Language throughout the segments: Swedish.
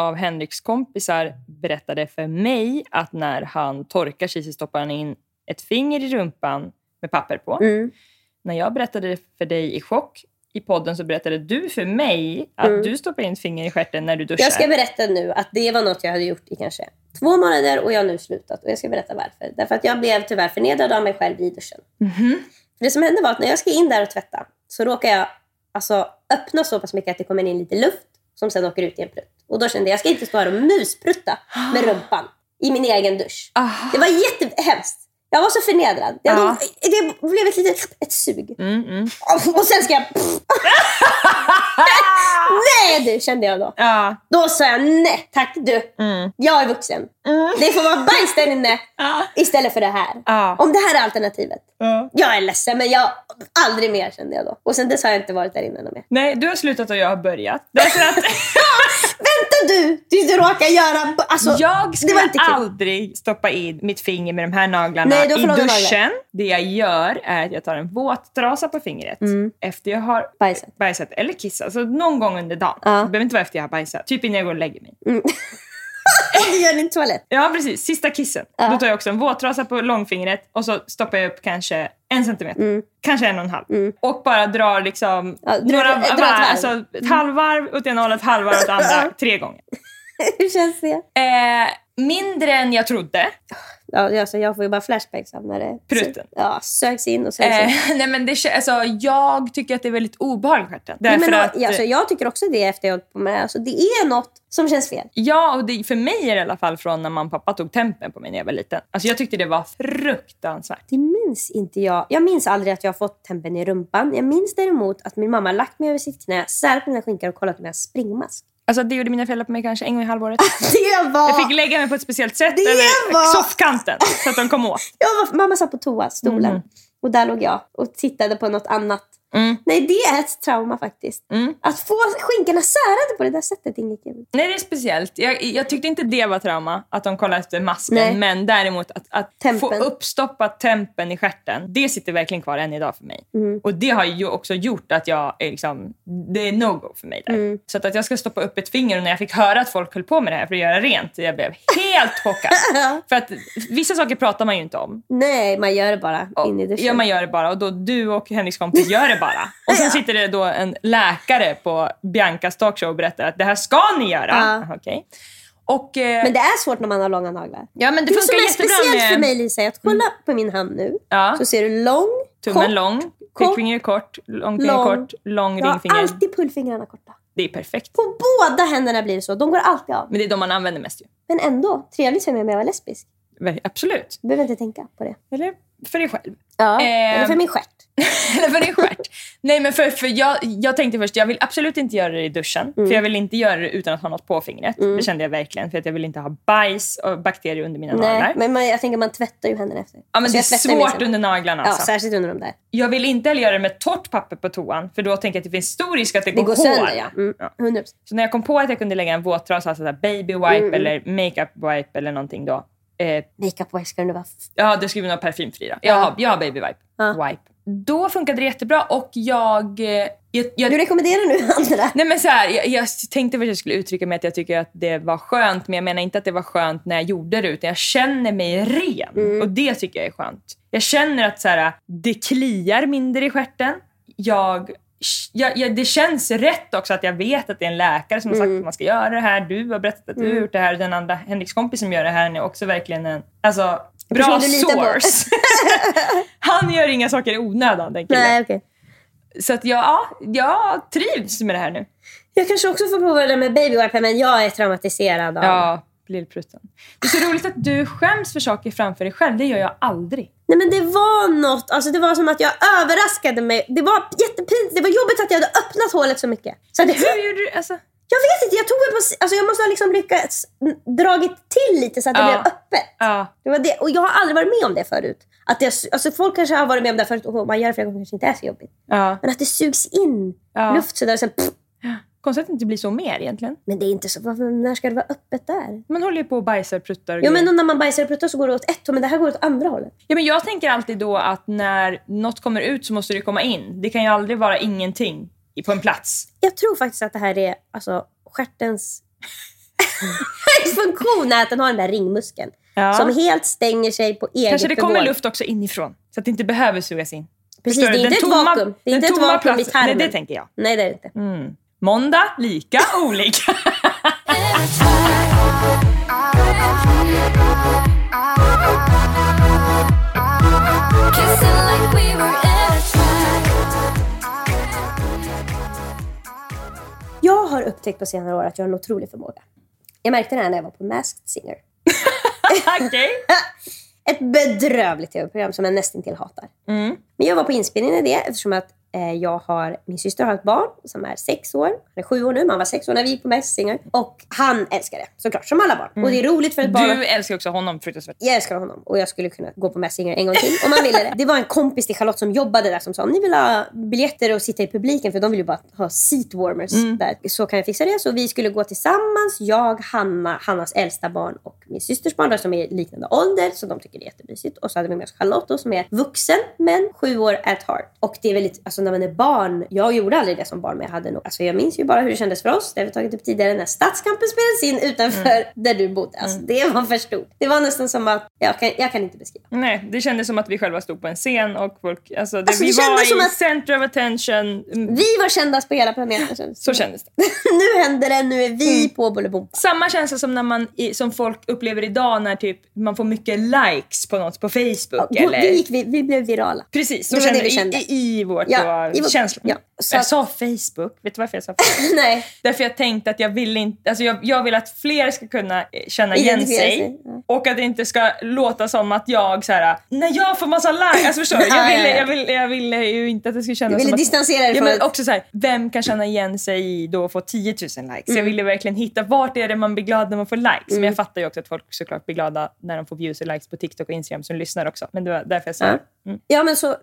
av Henriks kompisar berättade för mig att när han torkar sig så stoppar han in ett finger i rumpan med papper på. Mm. När jag berättade det för dig i chock i podden så berättade du för mig att du stoppar in ett finger i stjärten när du duschar. Mm. Jag ska berätta nu att det var något jag hade gjort i kanske två månader och jag har nu slutat. Och jag ska berätta varför. Därför att jag blev tyvärr förnedrad av mig själv i duschen. För det som hände var att när jag ska in där och tvätta så råkar jag alltså, öppna så pass mycket att det kommer in lite luft som sen åker ut i en prutt. Och då kände jag jag ska inte stå här och musprutta med rumpan i min egen dusch. Det var jättehemskt. Jag var så förnedrad. Jag, Ja. Det blev ett litet ett sug. Mm, mm. Och sen ska jag... nej du, kände jag då. Ja. Då sa jag nej tack du. Mm. Jag är vuxen. Det får vara bajs där inne Ja. istället för det här. Ja. Om det här är alternativet. Ja. Jag är ledsen men jag aldrig mer kände jag då. Och sen dess har jag inte varit där inne mer. Nej, du har slutat och jag har börjat. Därför att Vänta du! Du, du råkar göra... Alltså, jag skulle aldrig stoppa in mitt finger med de här naglarna Nej, i duschen. Det jag gör är att jag tar en våt trasa på fingret efter jag har Mm. Bajsat. bajsat eller kissat. Alltså någon gång under dagen. Ja. Det behöver inte vara efter jag har bajsat. Typ innan jag går och lägger mig. Och du gör din toalett. Ja, precis. Sista kissen. Ja. Då tar jag också en våttrasa på långfingret och så stoppar jag upp kanske en centimeter. Kanske en och en halv. Och bara drar liksom Mm. Ja, drar- några drar varv. varv. Alltså ett halvvarv åt ena hållet, halvvarv åt andra. tre gånger. Hur känns det? Eh, mindre än jag trodde. Ja, alltså, jag får ju bara flashbacks av när det Prutten. Ja, sögs in och sögs in. Eh, nej men det, alltså, jag tycker att det är väldigt obehagligt stjärten. Nej, Därför men, att, och, alltså, jag tycker också det efter jag hållit på med det. Alltså, det är något som känns fel. Ja, och det, för mig är det i alla fall från när mamma och pappa tog tempen på mig när jag var liten. Alltså jag tyckte det var fruktansvärt. Det minns inte jag. Jag minns aldrig att jag har fått tempen i rumpan. Jag minns däremot att min mamma lagt mig över sitt knä, särat mina skinkor och kollat om jag har springmask. Alltså det gjorde mina föräldrar på mig kanske en gång i halvåret. Det var... Jag fick lägga mig på ett speciellt sätt Det över var- soffkanten så att de kom åt. var... Mamma satt på toa, stolen. Och där låg jag och tittade på något annat. Mm. Nej, det är ett trauma faktiskt. Mm. Att få skinkorna särade på det där sättet är inget kul. Nej, det är speciellt. Jag, jag tyckte inte det var trauma, att de kollade efter masken. Nej. Men däremot att, att få Tempen. uppstoppat tempen i stjärten, det sitter verkligen kvar än idag för mig. Mm. Och det har ju också gjort att jag är liksom, det är no-go för mig där. Mm. Så att, att jag ska stoppa upp ett finger och när jag fick höra att folk höll på med det här för att göra rent, jag blev helt chockad. för att vissa saker pratar man ju inte om. Nej, man gör det bara Och, in i duschen. ja, man gör det bara. Och då du och Henriks kompis gör det bara. Och sen sitter det då en läkare på Biancas talkshow och berättar att det här ska ni göra. Ja. Okej. Och, eh, Men det är svårt när man har långa naglar. ja, men det, Det, som är speciellt med Mm. för mig Lisa är att kolla på min hand nu. Ja. Så ser du lång, tummen kort. lång, pekfinger kort, långfinger lång. kort, lång Jag har ringfinger. alltid pullfingrarna korta. Det är perfekt. På båda händerna blir det så. De går alltid av. Men det är de man använder mest ju. Men ändå, trevligt för mig om jag var lesbisk. Absolut. Du behöver inte tänka på det. Eller för dig själv. Ja, Ehm. eller för min stjärt. Eller för din stjärt. Nej men för, för jag, jag tänkte först, jag vill absolut inte göra det i duschen. För jag vill inte göra det utan att ha något på fingret. Det kände jag verkligen. För att jag vill inte ha bajs och bakterier under mina Nej, naglar. men man, jag tänker man tvättar ju händerna efter. Ja men Alltså, det är svårt sen. under naglarna Ja, alltså. särskilt under de där. Jag vill inte heller göra det med torrt papper på toan. För då tänker jag att det finns stor risk att det, Det går, går sönder ja. Mm, 100%. Så när jag kom på att jag kunde lägga en våttrasa, alltså baby wipe Mm, eller makeup wipe eller någonting då. Eh, Makeup wax ska det vara. jag hade skrivit något parfymfri då. Jag har, jag har baby wipe. Ja. wipe. då funkade det jättebra och jag... eh, jag, jag Du rekommenderar nu andra? Nej men så här, jag, jag tänkte att jag skulle uttrycka mig att jag tycker att det var skönt, men jag menar inte att det var skönt när jag gjorde det, utan jag känner mig ren. Och det tycker jag är skönt. Jag känner att så här, det kliar mindre i stjärten. Jag, jag, jag, det känns rätt också att jag vet att det är en läkare som har sagt att man ska göra det här. Du har berättat att du har gjort det här. Den andra, Henriks kompis som gör det här, är också verkligen en alltså, bra source. Han gör inga saker i onödan, den killen. Nej, okej. Så att jag, ja, jag trivs med det här nu. Jag kanske också får prova det där med baby wiper, men jag är traumatiserad av... Ja, lillprutten. Det är så roligt att du skäms för saker framför dig själv. Det gör jag aldrig. Nej men det var något, alltså det var som att jag överraskade mig. Det var jättepinsamt, det var jobbigt att jag hade öppnat hålet så mycket. Så det, Hur gjorde du? Alltså, jag vet inte, jag tog på, alltså jag måste ha liksom lyckats dragit till lite så att det Ja. blev öppet. ja. Det var det. Och jag har aldrig varit med om det förut. Att det, alltså folk kanske har varit med om det förut och man gör det flera gånger kanske inte är så jobbigt. ja. Men att det sugs in luft sådär. Så, pff, Konstigt att det inte blir så mer egentligen. men det är inte så, varför, när ska det vara öppet där? Man håller ju på och bajsar pruttar och grejer. men när man bajsar och pruttar så går det åt ett håll, men det här går åt andra hållet. ja, men Jag tänker alltid då att när något kommer ut så måste det komma in. Det kan ju aldrig vara ingenting på en plats. Jag tror faktiskt att det här är alltså, stjärtens funktion är att den har den där ringmuskeln. Ja. Som helt stänger sig på eget Kanske det kommer bevåg. luft också inifrån. Så att det inte behöver sugas in. Precis, Förstår det är inte ett tomma- vakuum. Det är inte ett vakuum i tarmen. Nej, det tänker jag. Nej, det är det inte. Mm. Måndag, lika, olika. Jag har upptäckt på senare år att jag har en otrolig förmåga. Jag märkte det här när jag var på Masked Singer. Okej. Ett bedrövligt tv-program som jag nästintill hatar. Mm. Men jag var på inspelningen i det eftersom att jag har, min syster har ett barn som är sex år. Han är sju år nu, men han var sex år när vi gick på Masked Singer. Och han älskar det, såklart, som alla barn. Och det är roligt för ett barn. Du älskar också honom fruktansvärt. Jag älskar honom och jag skulle kunna gå på Masked Singer en gång till om man ville det. Det var en kompis till Charlotte som jobbade där som sa ni vill ha biljetter och sitta i publiken för de vill ju bara ha seat warmers där. Så kan jag fixa det. Så vi skulle gå tillsammans, jag, Hanna, Hannas äldsta barn och min systers barn då, som är i liknande ålder. Så de tycker det är jättemysigt. Och så hade vi med oss Charlotte då, som är vuxen men sju år at heart. Och det är väldigt, alltså när man är barn, jag gjorde aldrig det som barn men jag hade nog, alltså jag minns ju bara hur det kändes för oss. Det har vi tagit upp tidigare när Stadskampen spelades in utanför där du bodde. Alltså det var för stort. Det var nästan som att, jag kan, jag kan inte beskriva. Nej, det kändes som att vi själva stod på en scen och folk, alltså, det, Alltså, det vi var kändes i att- center of attention. Mm, Vi var kändast på hela planeten. kändes det Så kändes det. nu händer det, nu är vi på Bolibompa. Samma känsla som när man, som folk upplever idag när typ man får mycket likes på något på Facebook. Ja, eller... vi, gick, vi, vi blev virala. Precis, så Det var kände det vi vi kände. i, i vårt Ja, känslan. ja, så jag sa Facebook, vet du varför jag sa Facebook? Nej, Därför jag tänkte att jag vill inte, alltså jag, jag vill att fler ska kunna eh, känna igen sig. Och att det inte ska låta som att jag så här, när jag får massa likes, alltså förstår du? Ja, Jag ja, ville, ja. jag ville, jag ville ju inte att det skulle du kännas ville som att distansera dig Ja, men också så här, vem kan känna igen sig i då att få 10 000 likes? Mm. Jag ville verkligen hitta vart är det man blir glad när man får likes. Men jag fattar ju också att folk såklart blir glada när de får views och likes på TikTok och Instagram som lyssnar också. Men det var därför jag sa Ja. Mm. Ja, men så,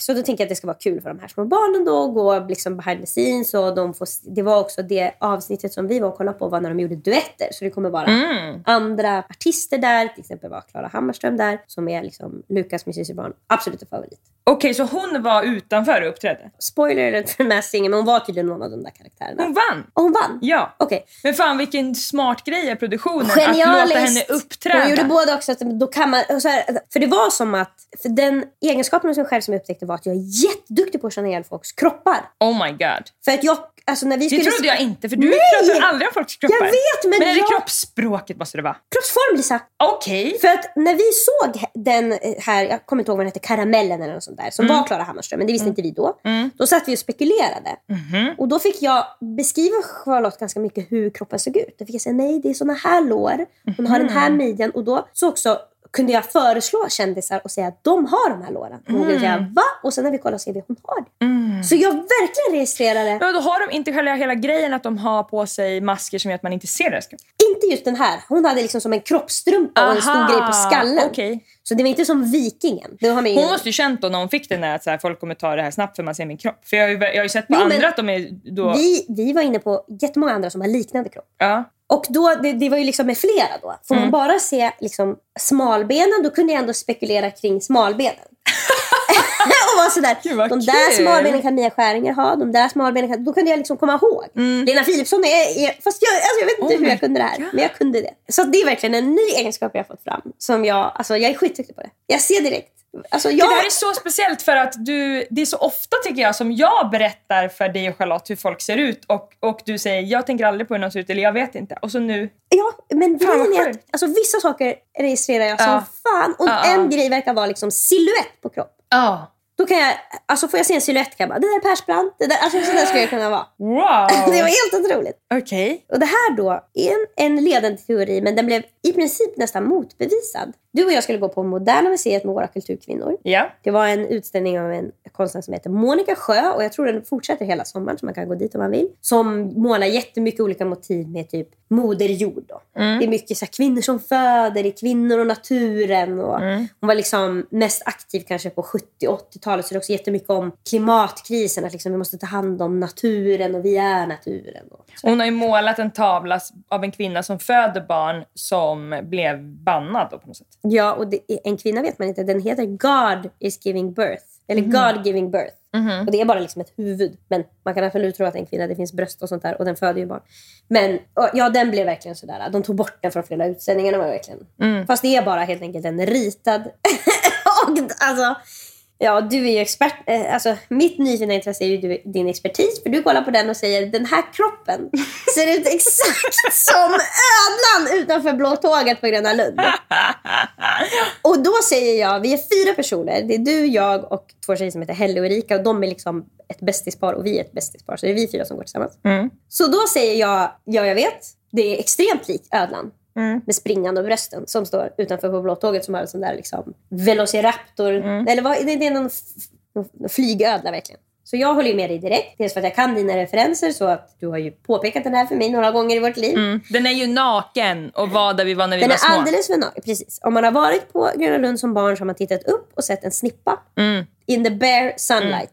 så då tänker jag att det ska vara kul för de här små barnen då att gå liksom behind the scenes. Och de får, det var också det avsnittet som vi var och kollade på var när de gjorde duetter. Så det kommer vara Mm. andra artister där. Till exempel var Klara Hammarström där som är liksom Lukas, min systerbarn, absoluta favorit. Okej, så hon var utanför och uppträdde? Spoiler alert för Singer, men hon var tydligen någon av de där karaktärerna. Hon vann! Och hon vann? Ja. Okej. Men fan vilken smart grej är produktionen att låta henne uppträda. Hon gjorde både också att då kan man, och här, för det var som att, för den egenskapen hos mig själv som jag upptäckte var att jag är jätteduktig på att känna igen folks kroppar. Oh my god. För att jag, alltså när vi Det skulle... trodde jag inte för du Nej! pratar aldrig om folks kroppar. Jag vet men, Men är det jag... kroppsspråket måste det vara? Kroppsform Lisa. Okej. För att när vi såg den här, jag kommer inte ihåg vad den hette, Karamellen eller något sånt där, som var Klara Hammarström, men det visste inte vi då. Mm. Då satt vi och spekulerade. Mhm. Och då fick jag beskriva Charlotte ganska mycket hur kroppen såg ut. Då fick jag säga nej, det är såna här lår, hon har den här Mhm. midjan. Och då så också kunde jag föreslå kändisar och säga att de har de här låren. Och hon kunde säga va? Och sen när vi kollade ser vi att hon har det. Mm. Så jag verkligen registrerade, Men då har de inte själva hela grejen att de har på sig masker som gör att man inte ser deras inte just den här. Hon hade liksom som en kroppstrumpa och en stor grej på skallen. Okej. Så det var inte som vikingen. Ingen- Hon måste ju känt då när hon fick den där att så här, folk kommer ta det här snabbt för man ser min kropp. För jag har ju, jag har ju sett på Jo, andra att de är då... vi, vi var inne på jättemånga andra som har liknande kropp. Ja. Och då, det, det var ju liksom med flera då. Får Mm. man bara se liksom smalbenen, då kunde jag ändå spekulera kring smalbenen. och var sådär, Gud, de där kul. smalbenen kan Mia Skäringer ha, de där smalbenen kan... Då kunde jag liksom komma ihåg. Lena Philipsson är... är fast jag, alltså jag vet inte Mm. Oh hur jag kunde det här, men jag kunde det. Så det är verkligen en ny egenskap jag har fått fram. Som jag, alltså jag är skitduktig på det. Jag ser direkt. Alltså jag, Det här är så speciellt för att du, det är så ofta tycker jag som jag berättar för dig och Charlotte hur folk ser ut och, och du säger jag tänker aldrig på hur någon ser ut eller jag vet inte. Och så nu, Ja, men grejen är att alltså, vissa saker registrerar jag som Ja. fan. Och Ja, ja. en grej verkar vara liksom silhuett på kropp. ja. Då kan jag, alltså får jag se en silhuett kan jag bara, det där är Persbrandt. Det där, alltså så där skulle jag kunna vara. Wow! Det var helt otroligt. Okej. Och det här då är en, en ledande teori, men den blev i princip nästan motbevisad. Du och jag skulle gå på Moderna Museet med våra kulturkvinnor. Ja. Det var en utställning av en konstnär som heter Monica Sjö och jag tror den fortsätter hela sommaren så man kan gå dit om man vill. Som målar jättemycket olika motiv med typ moder jord. Då. Det är mycket så här, kvinnor som föder, det är kvinnor och naturen. Och Hon var liksom mest aktiv kanske på 70 80-talet så det är också jättemycket om klimatkrisen. Att liksom vi måste ta hand om naturen och vi är naturen. Och så. Hon har ju målat en tavla av en kvinna som föder barn som blev bannad då på något sätt. Ja, och det, en kvinna vet man inte. Den heter God is giving birth. Eller God giving birth. Och det är bara liksom ett huvud. Men man kan absolut tro att en kvinna. Det finns bröst och sånt där. Och den föder ju barn. Men ja, den blev verkligen sådär. De tog bort den från flera var verkligen. Fast det är bara helt enkelt en ritad... och, alltså, ja, du är ju expert. eh, Alltså, mitt nyfikna intresse är ju din expertis. För du kollar på den och säger den här kroppen ser ut exakt som ödlan utanför Blå tåget på Gröna Lund. Och då säger jag, vi är fyra personer. Det är du, jag och två tjejer som heter Helle och Erika. Och de är liksom ett bästispar och vi är ett bästispar. Så det är vi fyra som går tillsammans. Så då säger jag, ja jag vet. Det är extremt likt ödlan. Med springande och brösten som står utanför på Blå tåget som har en sån där liksom velociraptor. Eller vad, det, det är någon, någon flygödla verkligen. Så jag håller med dig direkt. Dels för att jag kan dina referenser så att du har ju påpekat den här för mig några gånger i vårt liv. Den är ju naken och var där vi var när vi Den var är små. alldeles för naken. Precis. Om man har varit på Gröna Lund som barn så har man tittat upp och sett en snippa. Mm. In the bare sunlight.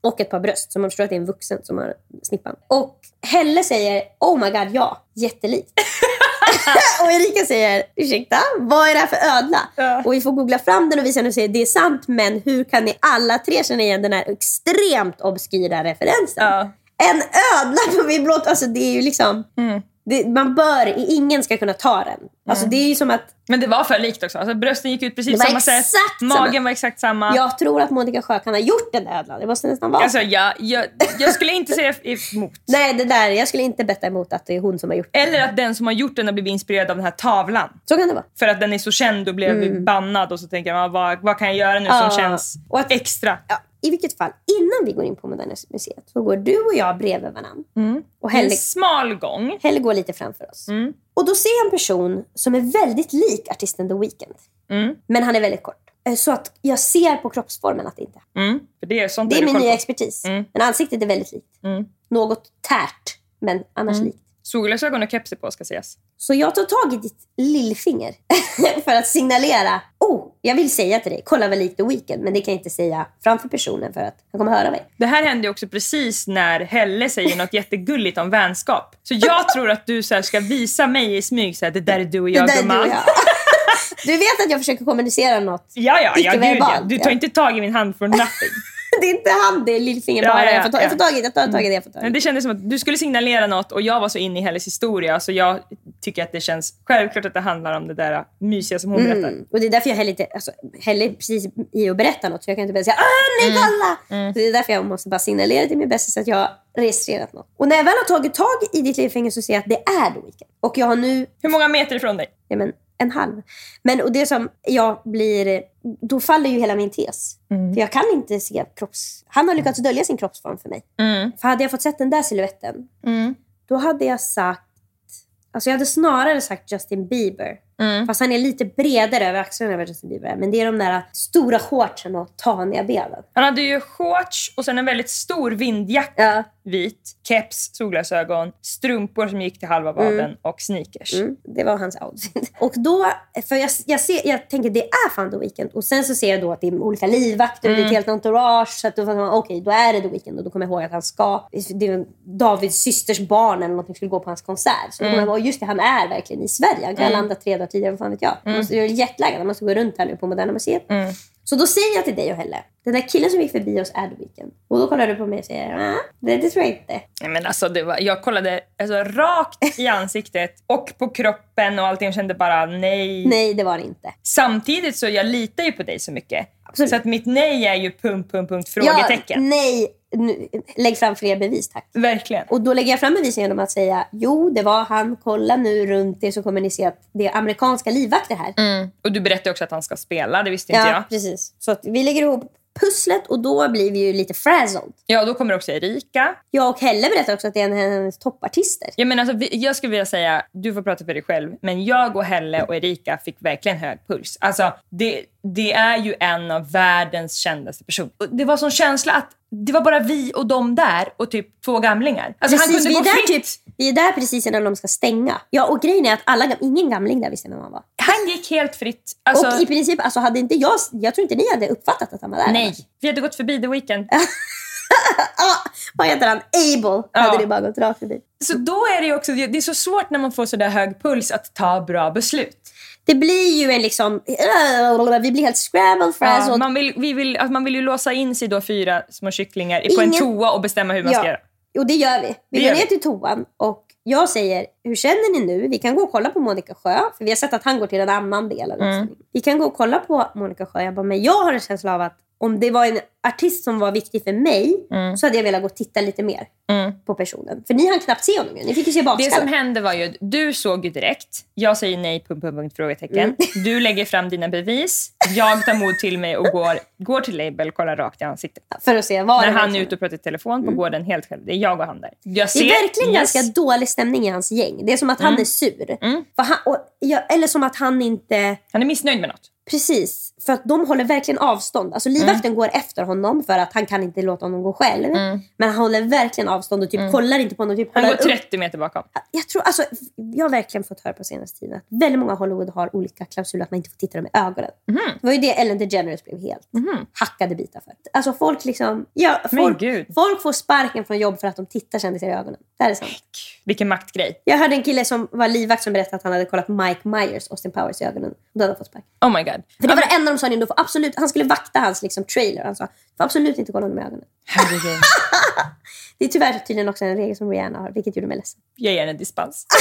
Och ett par bröst. Så man förstår att det är en vuxen som har snippan. Och Helle säger oh my god ja, jättelikt. och Erika säger ursäkta, vad är det här för ödla? Ja. Och vi får googla fram den och nu och säger det är sant men hur kan ni alla tre känna igen den här extremt obskyra referensen? Ja. En ödla på min blått, alltså det är ju liksom... Det, man bör, ingen ska kunna ta den. Alltså det är ju som att, Men det var för likt också. Alltså, brösten gick ut precis var samma sätt. samma. Magen var exakt samma. jag tror att Monica Sjö kan ha gjort den där ödlan. Det måste nästan vara. Alltså, jag, jag, jag skulle inte säga emot. Nej, det där, jag skulle inte betta emot att det är hon som har gjort det. Eller att den som har gjort den har blivit inspirerad av den här tavlan. Så kan det vara. För att den är så känd och blev bannad och så tänker man vad, vad kan jag göra nu Mm. Ja. som känns Och att- extra? Ja, I vilket fall, innan vi går in på Moderna Museet så går du och jag bredvid varandra. Och En Helle, smal gång. Helle går lite framför oss. Mm. Och då ser jag en person som är väldigt lik artisten The Weeknd. Mm. Men han är väldigt kort. Eh, Så att jag ser på kroppsformen att det inte Mm. För det är sånt Det är min nya på. expertis. Mm. Men ansiktet är väldigt likt. Mm. Något tärt, men annars likt. Solglasögon och kepsi på ska sägas. Så jag tar tag i ditt lillfinger för att signalera. Oh, jag vill säga till dig, kolla vad likt The Weeknd. Men det kan jag inte säga framför personen för att han kommer höra mig. Det här hände också precis när Helle säger något jättegulligt om vänskap. Så jag tror att du så ska visa mig i smyg så här, det där är du och jag gumman. Du vet att jag försöker kommunicera något. Ja, ja, ja, gud, ja. Du tar inte tag i min hand for nothing. Det är inte han, det är lillfinger Ja, bara. ja, jag, får ta, jag får tag i det, jag tar tag i det. Jag får tag i Men det. det kändes som att du skulle signalera något och jag var så inne i Helles historia så jag tycker att det känns självklart att det handlar om det där mysiga som hon berättar. Mm. Och det är därför jag heller inte, alltså, heller precis i att berätta något. Så jag kan inte bara säga Åh, nej kolla! Så det är därför jag måste bara signalera till min bästis att jag registrerat något. Och när jag väl har tagit tag i ditt lillfinger så ser jag att det är The Weeknd. Och jag har nu Hur många meter ifrån dig? ja, men, en halv. Men och det som jag blir... Då faller ju hela min tes. För jag kan inte se kropps... Han har lyckats dölja sin kroppsform för mig. Mm. För hade jag fått sett den där siluetten, då hade jag sagt... Alltså jag hade snarare sagt Justin Bieber. Mm. Fast han är lite bredare över axlarna än Justin Bieber. Men det är de där stora shortsen och taniga benen. Han hade ju shorts och sen en väldigt stor vindjacka. Ja. Vit, keps, solglasögon, strumpor som gick till halva vaden och sneakers. Mm, det var hans outfit. Och då, för jag, jag, ser, jag tänker det är fan The Weeknd. Och sen så ser jag då att det är olika livvakter och det är ett helt entourage. Så att då fattar man, okej, då är det The Weeknd. Och då kommer jag ihåg att han ska, det är Davids systers barn eller någonting skulle gå på hans konsert. Så då kommer jag ihåg, just det, han är verkligen i Sverige. Han kan ha landat tre dagar tidigare, vad fan vet jag. Måste, jag är jetlaggad, han måste gå runt här nu på Moderna Museet. Så då säger jag till dig och Helle, den där killen som gick förbi oss är The Weeknd. Och då kollar du på mig och säger, ah, det, det tror jag inte. Nej, Men alltså, det var, jag kollade alltså, rakt i ansiktet och på kroppen och allting och kände bara nej. Nej, det var det inte. Samtidigt så jag litar ju på dig så mycket. Absolut. Så att mitt nej är ju punkt, punkt, punkt, frågetecken. Ja, nej, nu, lägg fram fler bevis tack. Verkligen. Och då lägger jag fram bevisen genom att säga, jo det var han, kolla nu runt det så kommer ni se att det är amerikanska livvakter här. Och du berättade också att han ska spela, det visste inte Ja, jag. precis. Så vi lägger ihop pusslet och då blir vi ju lite frazzled. Ja, då kommer också Erika. Jag och Helle berättar också att det är en av hennes toppartister. Jag, menar, alltså, jag skulle vilja säga, du får prata för dig själv, men jag och Helle och Erika fick verkligen hög puls. Alltså, det, det är ju en av världens kändaste personer. Det var sån känsla att det var bara vi och de där och typ två gamlingar. Alltså, han Precis, kunde vi, gå är där fritt. typ, vi är där precis innan de ska stänga. Ja, och grejen är att alla, ingen gamling där visste vem han var. Han gick helt fritt. Alltså, och i princip, alltså hade inte jag, jag tror inte ni hade uppfattat att han var där. nej, vi hade gått förbi The Weeknd. Ah, vad heter han? Able hade ni bara gått rakt förbi. Så då är det också, det är så svårt när man får så där hög puls att ta bra beslut. Det blir ju en liksom, vi blir helt scrambled frazzled. Ja, man, vill, vi vill, alltså man vill ju låsa in sig då fyra små kycklingar på en toa och bestämma hur man ska göra. Och det gör vi. Vi Det går ner till toan och jag säger, hur känner ni nu? Vi kan gå och kolla på Monica Sjö, för vi har sett att han går till en annan del av Mm. Vi kan gå och kolla på Monica Sjö. Jag bara, men jag har en känsla av att om det var en artist som var viktig för mig så hade jag velat gå och titta lite mer Mm. på personen. För ni hann knappt se honom ju. Ni fick ju se Det bakskallen. som hände var ju, du såg ju direkt. Jag säger nej, punkt, punkt, punkt, frågetecken. Mm. Du lägger fram dina bevis. Jag tar mod till mig och går, går till Label, kollar rakt i ansiktet. För att se vad När det han är ute och pratar i telefon på gården helt själv. Det är jag och han där. Jag ser, Det är verkligen yes. ganska dålig stämning i hans gäng. Det är som att han är sur. För han, och, eller som att han inte... Han är missnöjd med något. Precis, för att de håller verkligen avstånd. Alltså livvakten går efter honom för att han kan inte låta honom gå själv. Men han håller verkligen avstånd och typ kollar inte på honom. Typ Han går upp. 30 meter bakom. Jag, tror, alltså, jag har verkligen fått höra på senaste tiden att väldigt många Hollywood har olika klausuler att man inte får titta dem i ögonen. Mhm. Det var ju det Ellen DeGeneres blev helt hackade bitar för. Alltså folk liksom... Ja, folk, folk får sparken från jobb för att de tittar kändisar i ögonen. Det här är sant. Vilken maktgrej. Jag hörde en kille som var livvakt som berättade att han hade kollat Mike Myers, Austin Powers, i ögonen. Och då hade han fått sparken. Oh my god. För det var det enda de sa, du får absolut, han skulle vakta hans liksom, trailer. Han sa, du får absolut inte kolla honom i ögonen. Herregud. Det är tyvärr tydligen också en regel som Rihanna har, vilket gjorde mig ledsen. Jag ger en dispens.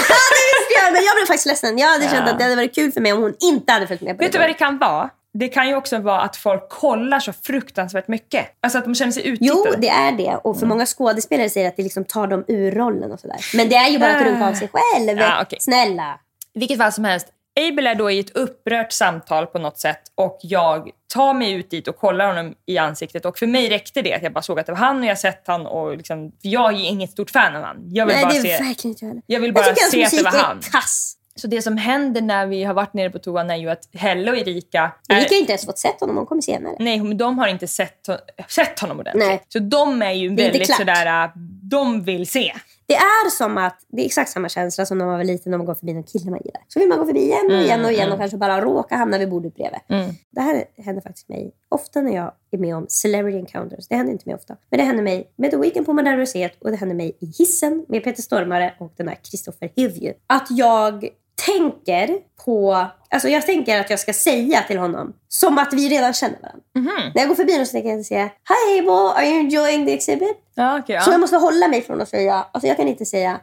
Ja, men jag blev faktiskt ledsen. Jag hade känt att det hade varit kul för mig om hon inte hade följt med på Vet du vad det kan vara? Det kan ju också vara att folk kollar så fruktansvärt mycket. Alltså att de känner sig uttittade. Jo, det är det. Och för många skådespelare säger att det liksom tar dem ur rollen och sådär. Men det är ju bara att runka av sig själv. Ja, okej. Snälla. Vilket fall som helst. Abel är då i ett upprört samtal på något sätt och jag tar mig ut dit och kollar honom i ansiktet. Och för mig räckte det att jag bara såg att det var han och jag sett han och liksom, jag är inget stort fan av han. Jag vill Nej, bara det är se, verkligen inte jag jag vill Jag bara hans se att det var han. kass. Så det som händer när vi har varit nere på toan är ju att Helle och Erika... Är- kan ju inte ens fått sett honom, hon kommer senare. Nej, men de har inte sett, sett honom ordentligt. Nej. Så de är ju Det är väldigt sådär, äh, de vill se. Det är som att, det är exakt samma känsla som när man var liten när man går förbi någon kille man gillar. Så vill man gå förbi igen och igen och igen och kanske bara råka hamna vid bordet bredvid. Mm. Det här händer faktiskt mig ofta när jag är med om celebrity encounters. Det händer inte mig ofta. Men det händer mig med The Weeknd på Moderna Museet och det händer mig i hissen med Peter Stormare och den här Christopher Hivju. Att jag tänker på, alltså jag tänker att jag ska säga till honom som att vi redan känner varandra. Mhm. När jag går förbi honom så tänker jag säga Hi Abel, are you enjoying the exhibit? Ja, okej. Så jag ja. måste hålla mig från att säga, alltså jag kan inte säga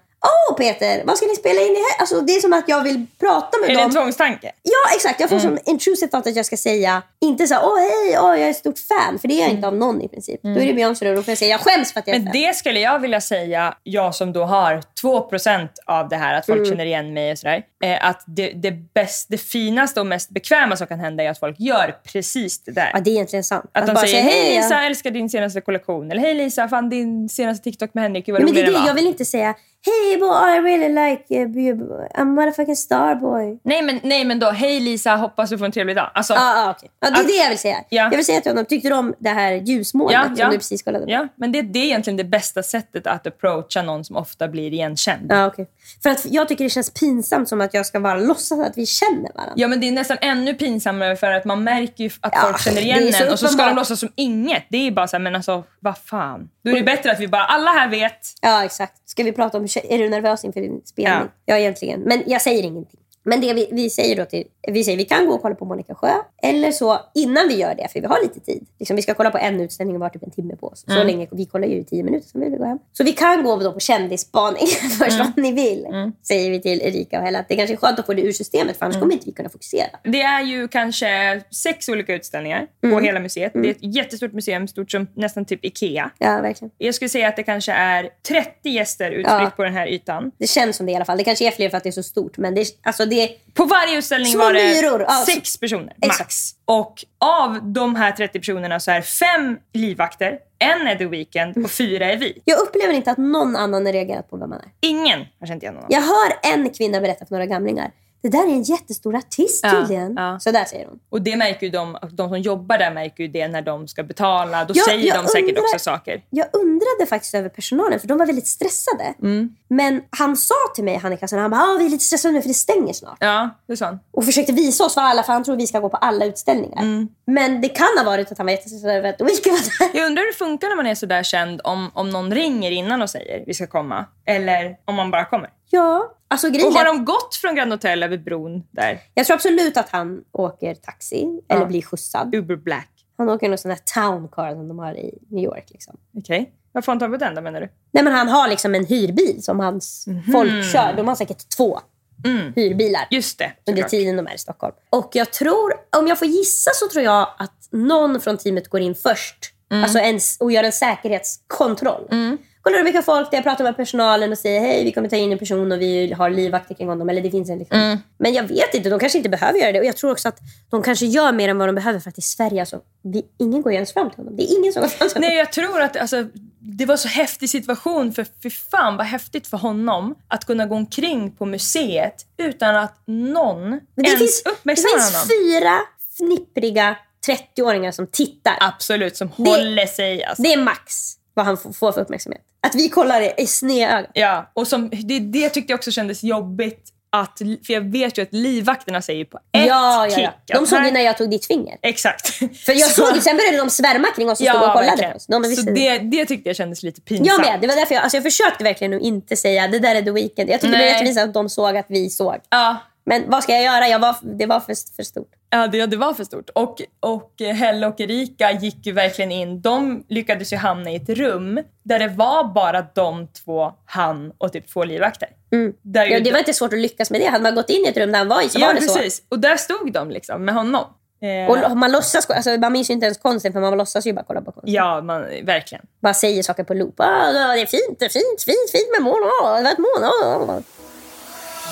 Åh Peter, vad ska ni spela in i här? Alltså det är som att jag vill prata med Är det dem. en tvångstanke? Ja exakt, jag får Mm. som intrusive thought att jag ska säga, inte så här, åh hej, åh, jag är ett stort fan. För det är jag inte av någon i princip. Då är det Beyoncé och då får jag säga, jag skäms för att jag är Mm. Men fan. det skulle jag vilja säga, jag som då har 2% av det här, att folk känner igen mig och sådär. Eh, att det, det, bäst, det finaste och mest bekväma som kan hända är att folk gör precis det där. Ja det är egentligen sant. Att de bara säger säga, hej ja." Lisa, jag älskar din senaste kollektion. Eller hej Lisa, fan din senaste TikTok med Henrik, vad det rolig är den det, var. jag vill inte säga Hey boy, I really like you. I'm motherfucking starboy. nej, men, nej men då, hej Lisa, hoppas du får en trevlig dag. Alltså, Ja, ah, okej. Ja, det är Att- det jag vill säga. Ja. Jag vill säga till honom, tyckte du om det här ljusmålet Ja, som ja. du precis kollade på? Ja, men det, det är egentligen det bästa sättet att approacha någon som ofta blir igenkänd. Ja, okej. För att jag tycker det känns pinsamt som att jag ska bara låtsas att vi känner varandra. Ja, men det är nästan ännu pinsammare för att man märker att folk känner igen en och så ska de låtsas som inget. Det är bara så här, men alltså vad fan. Då är det bättre att vi bara, alla här vet. Ja, exakt. Ska vi prata om, är du nervös inför din spelning? Ja, egentligen. Men jag säger ingenting. Men det vi, vi säger då till, vi säger vi kan gå och kolla på Monica Sjö. Eller så innan vi gör det, för vi har lite tid. Liksom, vi ska kolla på en utställning och vi har typ en timme på oss. Så Mm. länge, vi kollar ju i tio minuter, sen vill vi gå hem. Så vi kan gå då på kändisspaning först Mm. om ni vill. Säger vi till Erika och Hella. Att det kanske är skönt att få det ur systemet för annars Mm. kommer inte vi kunna fokusera. Det är ju kanske sex olika utställningar Mm. på hela museet. Det är ett jättestort museum, stort som nästan typ Ikea. Ja, verkligen. Jag skulle säga att det kanske är 30 gäster utspritt Ja. på den här ytan. Det känns som det i alla fall. Det kanske är fler för att det är så stort. Men det, alltså det, På varje utställning Små var det myror, sex personer Exakt. max. Och av de här 30 personerna så är fem livvakter, en är The Weeknd och fyra är vi. jag upplever inte att någon annan har reagerat på vem man är. Ingen har känt igen honom. Jag hör en kvinna berätta för några gamlingar. Det där är en jättestor artist Ja, tydligen. ja. Så där säger hon. Och det märker ju de, de som jobbar där märker ju det när de ska betala. Då Ja, jag säger de säkert undrar- också saker. Jag undrade faktiskt över personalen för de var väldigt stressade. Mm. Men han sa till mig, han i kassan, han bara ah, vi är lite stressade nu för det stänger snart. Ja, det sa han. Och försökte visa oss för alla för han tror vi ska gå på alla utställningar. Mm. Men det kan ha varit att han var jättestressad över att Ulrika var där. Jag undrar hur det funkar när man är så där känd om, om någon ringer innan och säger vi ska komma. Eller om man bara kommer. Ja, alltså Och har de gått från Grand Hotel över bron där? jag tror absolut att han åker taxi eller Ja. blir skjutsad. Uber Black. Han åker någon sån där town car som de har i New York. Liksom. Okej. Varför har han tagit den då menar du? Nej, men han har liksom en hyrbil som hans folk kör. De har säkert två Mm. hyrbilar Just det. under tiden de är i Stockholm. Och jag tror, om jag får gissa så tror jag att någon från teamet går in först alltså en, och gör en säkerhetskontroll. Kollar mycket folk det är, pratar med personalen och säger hej vi kommer ta in en person och vi har livvakter kring honom. Eller det finns en liksom. Men jag vet inte, de kanske inte behöver göra det. Och jag tror också att de kanske gör mer än vad de behöver för att i Sverige, alltså, vi, ingen går ju ens fram till honom. Det är ingen som går fram till honom. Nej, jag tror att alltså, det var så häftig situation för fy fan vad häftigt för honom att kunna gå omkring på museet utan att någon det ens finns, det uppmärksammar finns honom. fyra fnippriga 30-åringar som tittar. Absolut, som Det- håller sig. Alltså. Det är max vad han får för uppmärksamhet. Att vi kollar det i snedögat. Ja, och som, det, det tyckte jag också kändes jobbigt. Att, för jag vet ju att livvakterna säger på ett Ja, ja, kick ja. De att såg ju när jag tog ditt finger. Exakt. För jag Så- såg, sen började de svärma kring oss och stod och kollade på oss. De Så det, det tyckte jag kändes lite pinsamt. Jag med. Det var därför jag, alltså jag försökte verkligen att inte säga det där är The Weeknd. Jag tyckte det var Nej. jättefint att de såg att vi såg. Ja, Men vad ska jag göra? Jag var, det var för, för stort. Ja, det, det var för stort. Och, och eh, Helle och Erika gick ju verkligen in. De lyckades ju hamna i ett rum där det var bara de två, han och typ två livvakter. Där Mm. Ja, det var inte svårt att lyckas med det. Hade man gått in i ett rum där han var i så ja, var det precis. Och där stod de liksom med honom. Eh, så. Och man, låtsas, alltså man minns ju inte ens konsten för man låtsas ju bara kolla på konsten. ja, man, verkligen. Bara säger saker på loop. Ah, det är fint, det är fint, fint, fint med mål. Ah, det var ett mål. Ah.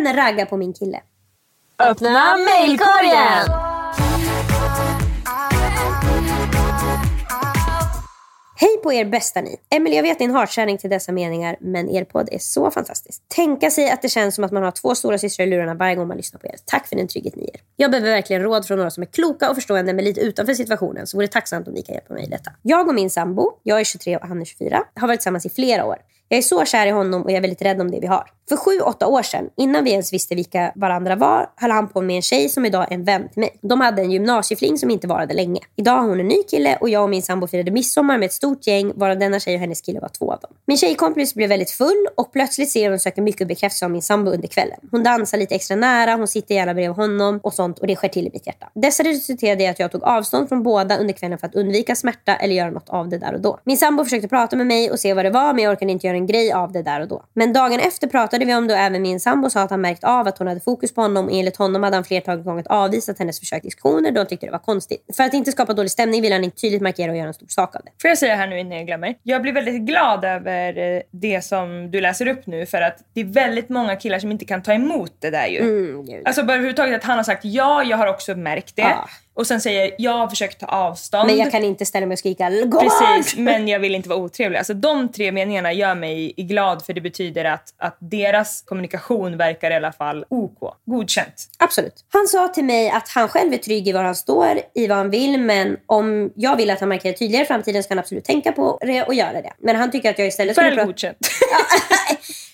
Min vän raggar på min kille. Öppna mejlkorgen! Hej på er bästa ni. Emelie, jag vet din hatkärring till dessa meningar, men er podd är så fantastisk. Tänka sig att det känns som att man har två stora systrar i lurarna varje gång man lyssnar på er. Tack för den trygghet ni ger. Jag behöver verkligen råd från några som är kloka och förstående men lite utanför situationen, så vore det tacksamt om ni kan hjälpa mig i detta. Jag och min sambo, jag är 23 och han är 24, har varit tillsammans i flera år. Jag är så kär i honom och jag är väldigt rädd om det vi har. För sju, åtta år sedan, innan vi ens visste vilka varandra var, höll han på med en tjej som idag är en vän till mig. De hade en gymnasiefling som inte varade länge. Idag har hon en ny kille och jag och min sambo firade midsommar med ett stort gäng varav denna tjej och hennes kille var två av dem. Min tjejkompis blev väldigt full och plötsligt ser hon och söker mycket bekräftelse av min sambo under kvällen. Hon dansar lite extra nära, hon sitter gärna bredvid honom och sånt och det skär till i mitt hjärta. Dessa resulterade i att jag tog avstånd från båda under kvällen för att undvika smärta eller göra något av det där och då. Min sambo försökte prata med mig och se vad det var men jag orkade inte göra en grej av det där och då. Men dagen efter pratade vi om det och även min sambo sa att han märkt av att hon hade fokus på honom och enligt honom hade han flertalet gånger avvisat hennes försök till diskussioner då han tyckte det var konstigt. För att inte skapa dålig stämning vill han inte tydligt markera och göra en stor sak av det. Får jag säga här nu innan jag glömmer? Jag blir väldigt glad över eh, det som du läser upp nu för att det är väldigt många killar som inte kan ta emot det där ju. Mm. Alltså bara överhuvudtaget att han har sagt ja, jag har också märkt det. Ja. Och sen säger jag har försökt ta avstånd. Men jag kan inte ställa mig och skrika Gå Precis, bort!" men jag vill inte vara otrevlig. Alltså, de tre meningarna gör mig glad för det betyder att, att deras kommunikation verkar i alla fall OK. Godkänt. Absolut. Han sa till mig att han själv är trygg i var han står, i vad han vill, men om jag vill att han markerar tydligare i framtiden ska han absolut tänka på det och göra det. Men han tycker att jag istället skulle Väl godkänt.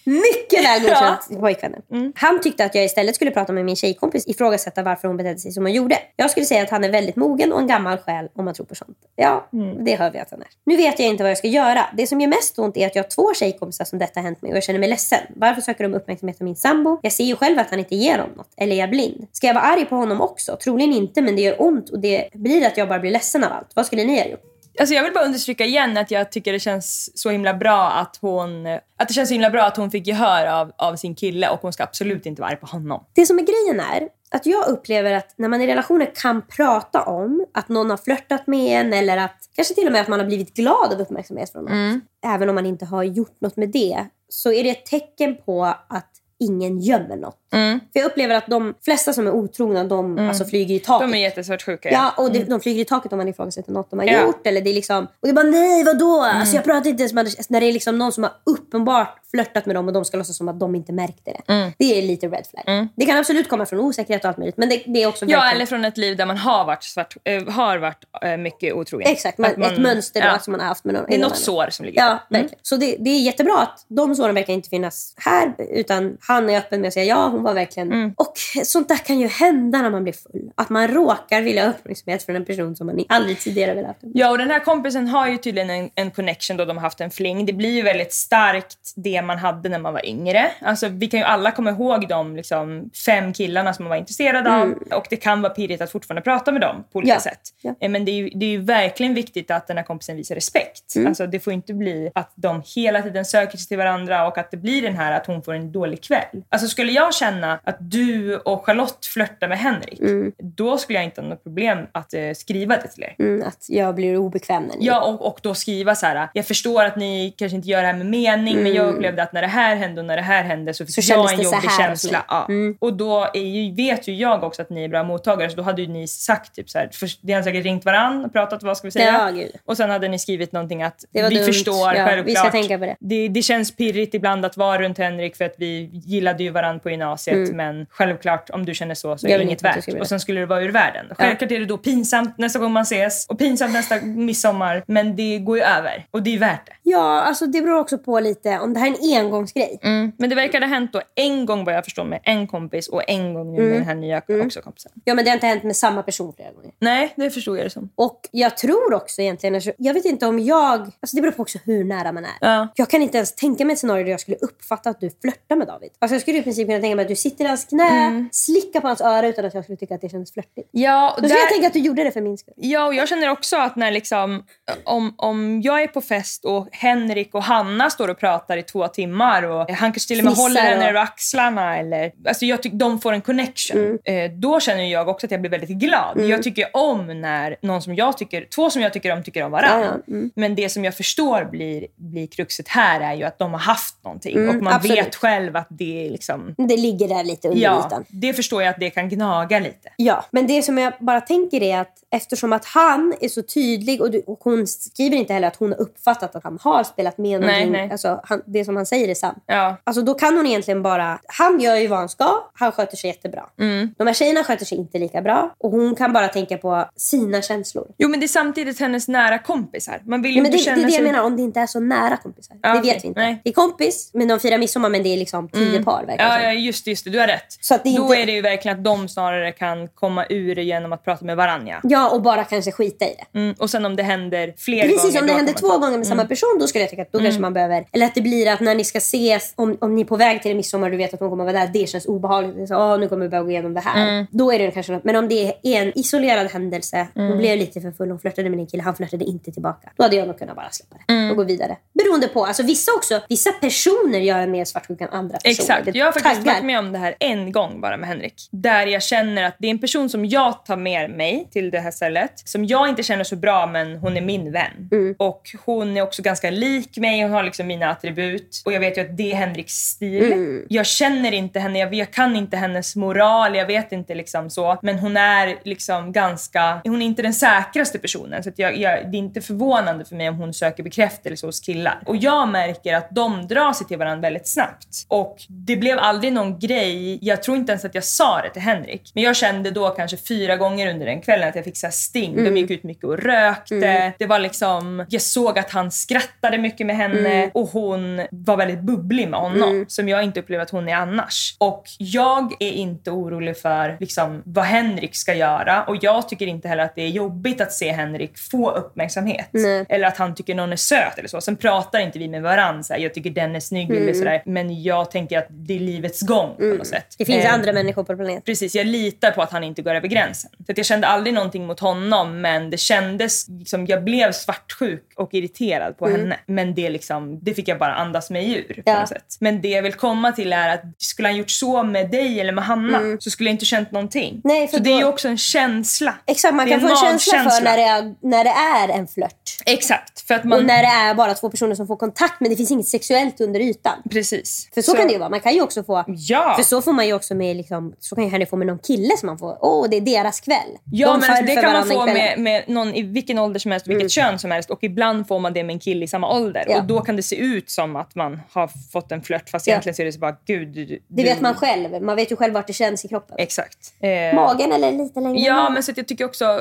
Mycket väl godkänt till pojkvännen. Mm. Han tyckte att jag istället skulle prata med min tjejkompis ifrågasätta varför hon betedde sig som hon gjorde. Jag skulle säga att han är väldigt mogen och en gammal själ om man tror på sånt. Ja, Mm. det hör vi att han är. Nu vet jag inte vad jag ska göra. Det som gör mest ont är att jag har två tjejkompisar som detta hänt med och jag känner mig ledsen. Varför söker de uppmärksamhet av min sambo? Jag ser ju själv att han inte ger dem något. Eller är jag blind? Ska jag vara arg på honom också? Troligen inte, men det gör ont och det blir att jag bara blir ledsen av allt. Vad skulle ni ha gjort? Alltså jag vill bara understryka igen att jag tycker det känns så himla bra att hon, att det känns så himla bra att hon fick gehör av, av sin kille och hon ska absolut inte vara arg på honom. Det som är grejen är att jag upplever att när man i relationer kan prata om att någon har flörtat med en eller att kanske till och med att man har blivit glad av uppmärksamhet från något. Även om man inte har gjort något med det så är det ett tecken på att ingen gömmer något. För jag upplever att de flesta som är otrogna de alltså flyger i taket. De är jättesvartsjuka. Ja, och det, de flyger i taket om man ifrågasätter något de har Ja. gjort. Eller det är liksom, och det är bara nej, vadå? Alltså jag pratar inte ens med När det är liksom någon som har uppenbart flörtat med dem och de ska låtsas som att de inte märkte det. Det är lite red flag. Det kan absolut komma från osäkerhet och allt möjligt. Men det, det är också Ja, verkligen- eller från ett liv där man har varit, svart, eh, har varit eh, mycket otrogen. Exakt, man, man- ett mönster då, ja. som man har haft med någon. Det är något annan. sår som ligger Ja, där. Mm. verkligen. Så det, det är jättebra att de såren verkar inte finnas här. Utan han är öppen med att säga ja, hon var verkligen... Mm. Och sånt där kan ju hända när man blir full. Att man råkar vilja ha uppmärksamhet från en person som man aldrig tidigare velat ha. Ja, och den här kompisen har ju tydligen en, en connection då de har haft en fling. Det blir ju väldigt starkt det man hade när man var yngre. Alltså, vi kan ju alla komma ihåg de liksom, fem killarna som man var intresserad av. Och det kan vara pirrigt att fortfarande prata med dem på olika Ja, sätt. ja. Eh, Men det är, ju, det är ju verkligen viktigt att den här kompisen visar respekt. Alltså, det får inte bli att de hela tiden söker sig till varandra och att det blir den här att hon får en dålig kväll. Alltså skulle jag känna att du och Charlotte flörtar med Henrik, då skulle jag inte ha något problem att eh, skriva det till er. Mm, att jag blir obekväm när ni... Ja, och, och då skriva så här. Jag förstår att ni kanske inte gör det här med mening, men jag upplevde att när det här hände och när det här hände så fick Mm. Så jag en jobbig känsla. Ja. Mm. Och då ju, vet ju jag också att ni är bra mottagare, så då hade ju ni sagt typ så här. För, det hade säkert ringt varann och pratat, vad ska vi säga? Ja. Och sen hade ni skrivit någonting att vi dumt. förstår Ja, självklart. vi ska tänka på det. det. Det känns pirrigt ibland att vara runt Henrik för att vi gillade ju varandra på gymnasiet, men självklart om du känner så så är Mm. Det inget värt. Och sen skulle det vara ur världen. Självklart är det då pinsamt nästa gång man ses och pinsamt nästa midsommar, men det går ju över och det är värt det. Ja, alltså det beror också på lite om det här är en engångsgrej. Men det verkar ha hänt då en gång vad jag förstår med en kompis och en gång nu Mm. med den här nya också kompisen. Ja, men det har inte hänt med samma person flera gånger. Nej, det förstod jag det som. Och jag tror också egentligen, alltså, jag vet inte om jag, alltså det beror på också hur nära man är. Ja. Jag kan inte ens tänka mig ett scenario där jag skulle uppfatta att du flörtar med David. Alltså jag skulle i princip kunna tänka mig att du sitter i hans knä, slickar på hans öra utan att jag skulle tycka att det kändes flörtigt. Ja, och skulle jag där- tänka att du gjorde det för min skull. Ja, och jag känner också att när liksom, om, om jag är på fest och Henrik och Hanna står och pratar i två timmar och han kanske till och med Fnissar håller henne över axlarna eller alltså jag tycker de får en connection. Eh, då känner jag också att jag blir väldigt glad. Jag tycker om när någon som jag tycker, två som jag tycker om tycker om varandra. Mm. Men det som jag förstår blir, blir kruxet här är ju att de har haft någonting och man absolut. vet själv att det är liksom Det ligger där lite under Ja, ytan. det förstår jag att det kan gnaga lite. Ja, men det som jag bara tänker är att eftersom att han är så tydlig och, du, och hon skriver inte heller att hon har uppfattat att han har spelat med Nej, någonting. nej. Alltså, han, det som han säger är sant. Ja. Alltså då kan hon egentligen bara, han gör ju vad han ska, han sköter sig jättebra. Mm. De här tjejerna sköter sig inte lika bra och hon kan bara tänka på sina känslor. Jo men det är samtidigt hennes nära kompisar. Man vill ju Nej, men inte det, det känna är det jag menar, om det inte är så nära kompisar. Ja, det vet vi inte. Nej. Det är kompis, men de firar midsommar men det är liksom tio par verkar det Ja, ja just, det, just det, du har rätt. Så att det är Då inte- är det ju verkligen att de snarare kan komma ur det genom att prata med varandra. ja. Och bara kanske skita i det. Mm. Och sen om det händer fler gånger. Precis, om det då händer två gånger med samma person då skulle jag tycka att då kanske man behöver... Eller att det blir att när ni ska ses, om, om ni är på väg till en midsommar och du vet att hon kommer vara där, det känns obehagligt. Så, Åh, nu kommer vi börja gå igenom det här. Då är det kanske något. Men om det är en isolerad händelse, hon blev lite för full, hon flörtade med din kille, han flörtade inte tillbaka. Då hade jag nog kunnat bara släppa det och gå vidare. Beroende på, alltså vissa också, vissa personer gör en mer svartsjuk än andra personer. Exakt. Jag har faktiskt varit med om det här en gång bara med Henrik. Där jag känner att det är en person som jag tar med mig till det här stället. Som jag inte känner så bra men hon är min vän. Mm. Och hon är också ganska lik mig. Hon har liksom mina attribut. Och jag vet ju att det är Henriks stil. Mm. Jag känner inte henne, jag, jag kan inte hennes moral, jag vet inte liksom så. Men hon är liksom ganska, hon är inte den säkraste personen. Så jag, jag, det är inte förvånande för mig om hon söker bekräftelse hos killar. Och jag märker att de drar sig till varandra väldigt snabbt. Och det blev aldrig någon grej, jag tror inte ens att jag sa det till Henrik. Men jag kände då kanske fyra gånger under den kvällen att jag fick så sting. De gick ut mycket och rökte. Det var liksom, jag såg att han skrattade mycket med henne och hon var väldigt bubblig med honom. Som jag inte upplever att hon är annars. Och jag är inte orolig för liksom, vad Henrik ska göra. Och jag tycker inte heller att det är jobbigt att se Henrik få uppmärksamhet. Nej. Eller att han tycker någon är söt eller så. Sen pratar inte vi med varandra. Så här, jag tycker den är snygg eller sådär. Men jag tänker att det är livets gång på något sätt. Det finns Eh, andra människor på planeten. Precis, jag litar på att han inte går över gränsen. Så jag kände aldrig någonting mot honom men det kändes liksom, jag blev svartsjuk och irriterad på henne. Men det, liksom, det fick jag bara andas mig ur på Ja. något sätt. Men det jag vill komma till är att skulle han gjort så med dig eller med Hanna så skulle jag inte känt någonting. Nej, för så det är ju då- också en känsla. Exakt, man kan få en känsla för när det är, när det är en flört. Exakt, för att man... Och när det är bara två personer som får kontakt men det finns inget sexuellt under ytan. Precis. För så, kan det ju vara. Man kan ju också få... Ja. För så får man ju också med liksom, så kan ju få med någon kille som man får, åh det är deras kväll. Ja, De men föll det kan man få. Mm. med, med någon i vilken ålder som helst, vilket kön som helst. Och ibland får man det med en kille i samma ålder. Ja. Och då kan det se ut som att man har fått en flört fast Ja. egentligen så är det så bara, gud. Du, Det du- vet man själv. Man vet ju själv vart det känns i kroppen. Exakt. Eh, Magen eller lite längre Ja, ner. men så jag tycker också,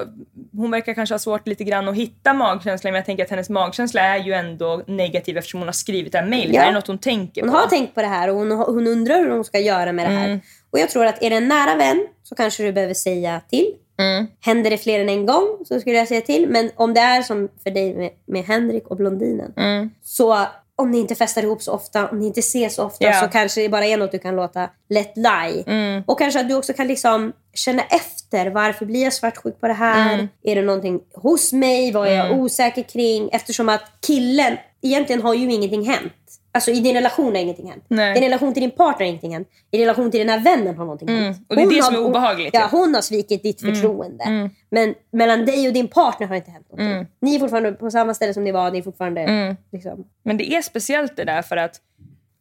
hon verkar kanske ha svårt lite grann att hitta magkänslan. Men jag tänker att hennes magkänsla är ju ändå negativ eftersom hon har skrivit det här mejlet. Ja. Det är något hon tänker Hon på. har tänkt på det här och hon, hon undrar hur hon ska göra med det här. Mm. Och jag tror att är det en nära vän så kanske du behöver säga till. Mm. Händer det fler än en gång så skulle jag säga till. Men om det är som för dig med, med Henrik och blondinen. Mm. Så om ni inte festar ihop så ofta, om ni inte ses så ofta Ja. så kanske det bara är något du kan låta let lie. Mm. Och kanske att du också kan liksom känna efter. Varför blir jag svartsjuk på det här? Mm. Är det någonting hos mig? Vad är jag osäker kring? Eftersom att killen, egentligen har ju ingenting hänt. Alltså i din relation har ingenting hänt. Nej. I din relation till din partner har ingenting hänt. I relation till den här vännen har någonting hänt. Och det är Hon det har- som är obehagligt, Ja, ja. hon har svikit ditt förtroende. Men mellan dig och din partner har inte hänt någonting. Ni är fortfarande på samma ställe som ni var. Ni är fortfarande liksom, Men det är speciellt det där för att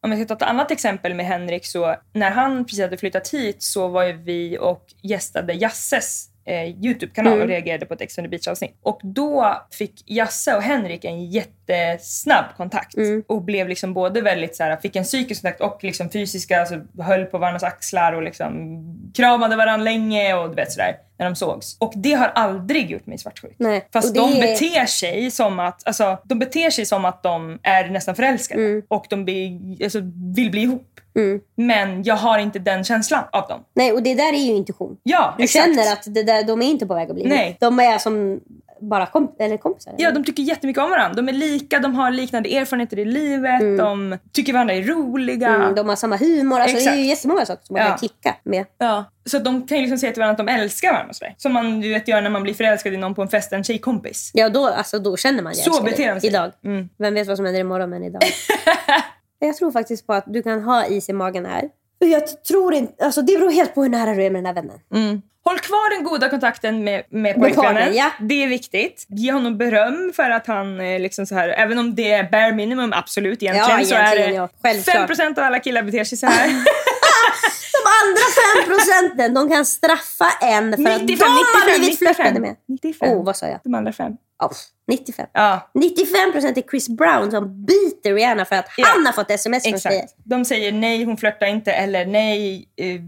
om jag ska ta ett annat exempel med Henrik så när han precis hade flyttat hit så var vi och gästade Jasses eh, Youtube-kanal och reagerade på ett Ex on the Beach-avsnitt. Och då fick Jasse och Henrik en jättesnabb kontakt och blev liksom både väldigt så här, fick en psykisk kontakt och liksom fysiska, alltså höll på varandras axlar och liksom kramade varandra länge och du vet sådär när de sågs. Och det har aldrig gjort mig svartsjuk. Nej. Fast det de beter sig som att, alltså, de beter sig som att de är nästan förälskade Mm. och de blir, alltså, vill bli ihop. Men jag har inte den känslan av dem. Nej, och det där är ju intuition. Ja, Du exakt. känner att det där, de är inte på väg att bli Nej. De är som bara komp eller kompisar. Ja, de tycker jättemycket om varandra. De är lika, de har liknande erfarenheter i livet, de tycker varandra är roliga. Mm, de har samma humor. Alltså, det är ju jättemånga saker som man Ja. kan klicka med. Ja. Så de kan ju liksom säga till varandra att de älskar varandra. och. Som man du vet, gör när man blir förälskad i någon på en fest, en tjejkompis. Ja, då, alltså, då känner man jag Så beter de sig. Idag. Mm. Vem vet vad som händer imorgon, men idag. jag tror faktiskt på att du kan ha is i magen här. Jag tror inte, alltså, det beror helt på hur nära du är med den här vännen. Mm. Håll kvar den goda kontakten med, med pojkvännen. ja. Det är viktigt. Ge honom beröm för att han eh, liksom så här, även om det är bare minimum, absolut egentligen, Ja, så är egentligen, det ja. Självklart. 5% av alla killar beter sig så här. De andra fem procenten, de kan straffa en för att 95, de har 95, blivit flörtade med. 95. Oh, vad sa jag? De andra fem. Oh, 95. Ja, 95 procent är Chris Brown som biter Rihanna för att Ja. han har fått sms från tjejer. exakt. De säger nej, hon flörtar inte. Eller nej, eh,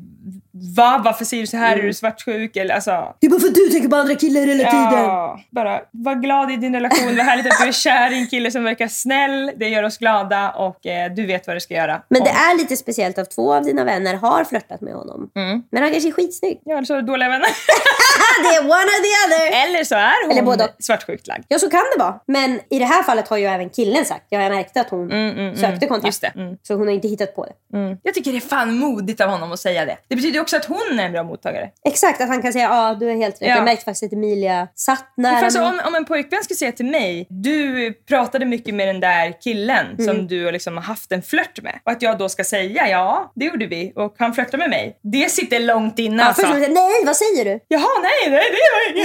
va? Varför säger du så här? Är du svartsjuk? Eller, alltså, Det är bara för att du tänker på andra killar hela tiden. ja, bara var glad i din relation. Vad härligt att du är kär i en kille som verkar snäll. Det gör oss glada och eh, du vet vad du ska göra. Men det är lite speciellt att två av dina vänner har flörtat med honom. Mm. Men han kanske är skitsnygg. Ja, eller så är det dåliga vänner. det är one or the other! eller så är hon Eller både svartsjukt lagd. Ja, så kan det vara. Men i det här fallet har ju även killen sagt. Jag har märkt att hon Mm, mm, sökte mm. kontakt. Just det. Mm. Så hon har inte hittat på det. Mm. Jag tycker det är fan modigt av honom att säga det. Det betyder ju också att hon är en bra mottagare. Exakt, att han kan säga ja, du är helt rätt. Ja. Jag märkte faktiskt att Emilia satt nära alltså, om, om en pojkvän skulle säga till mig, du pratade mycket med den där killen Mm. som du har liksom haft en flört med. Och att jag då ska säga, ja det gjorde vi och han flörtade med mig. Det sitter långt inne Ja, alltså. först nej, vad säger du? Jaha, nej, nej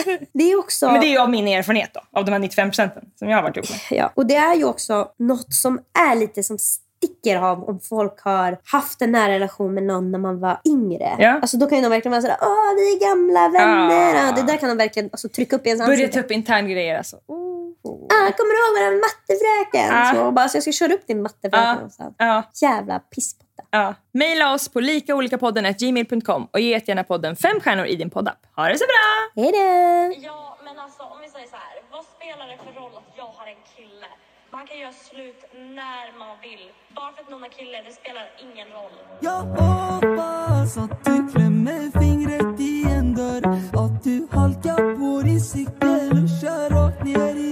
det. Det är också... Men det är ju av min erfarenhet då, av de här 95 procenten som jag har varit ihop med. Ja, och det är ju också något som är lite som sticker av om folk har haft en nära relation med någon när man var yngre. Ja. Alltså då kan ju de verkligen vara sådär, åh vi är gamla vänner. Ja. Ja, det där kan de verkligen alltså, trycka upp i ens Börja ansikte. ta upp interngrejer alltså. Oh. Ah, kommer du ihåg vår mattefröken? Ja. Så, bara, så jag ska köra upp din mattefröken. Så. Ja, Jävla pisspotta. ja. Maila oss på likaolikapodden.gmail.com och ge gärna podden fem stjärnor i din poddapp. Ha det så bra! Hej då! Ja, men alltså om vi säger så här. Vad spelar det för roll att jag har en kille? Man kan göra slut när man vill. Bara för att någon är kille, det spelar ingen roll. Jag hoppas att du klämmer fingret i en dörr Att du halkar på din cykel och kör rakt ner i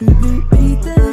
Du blir biten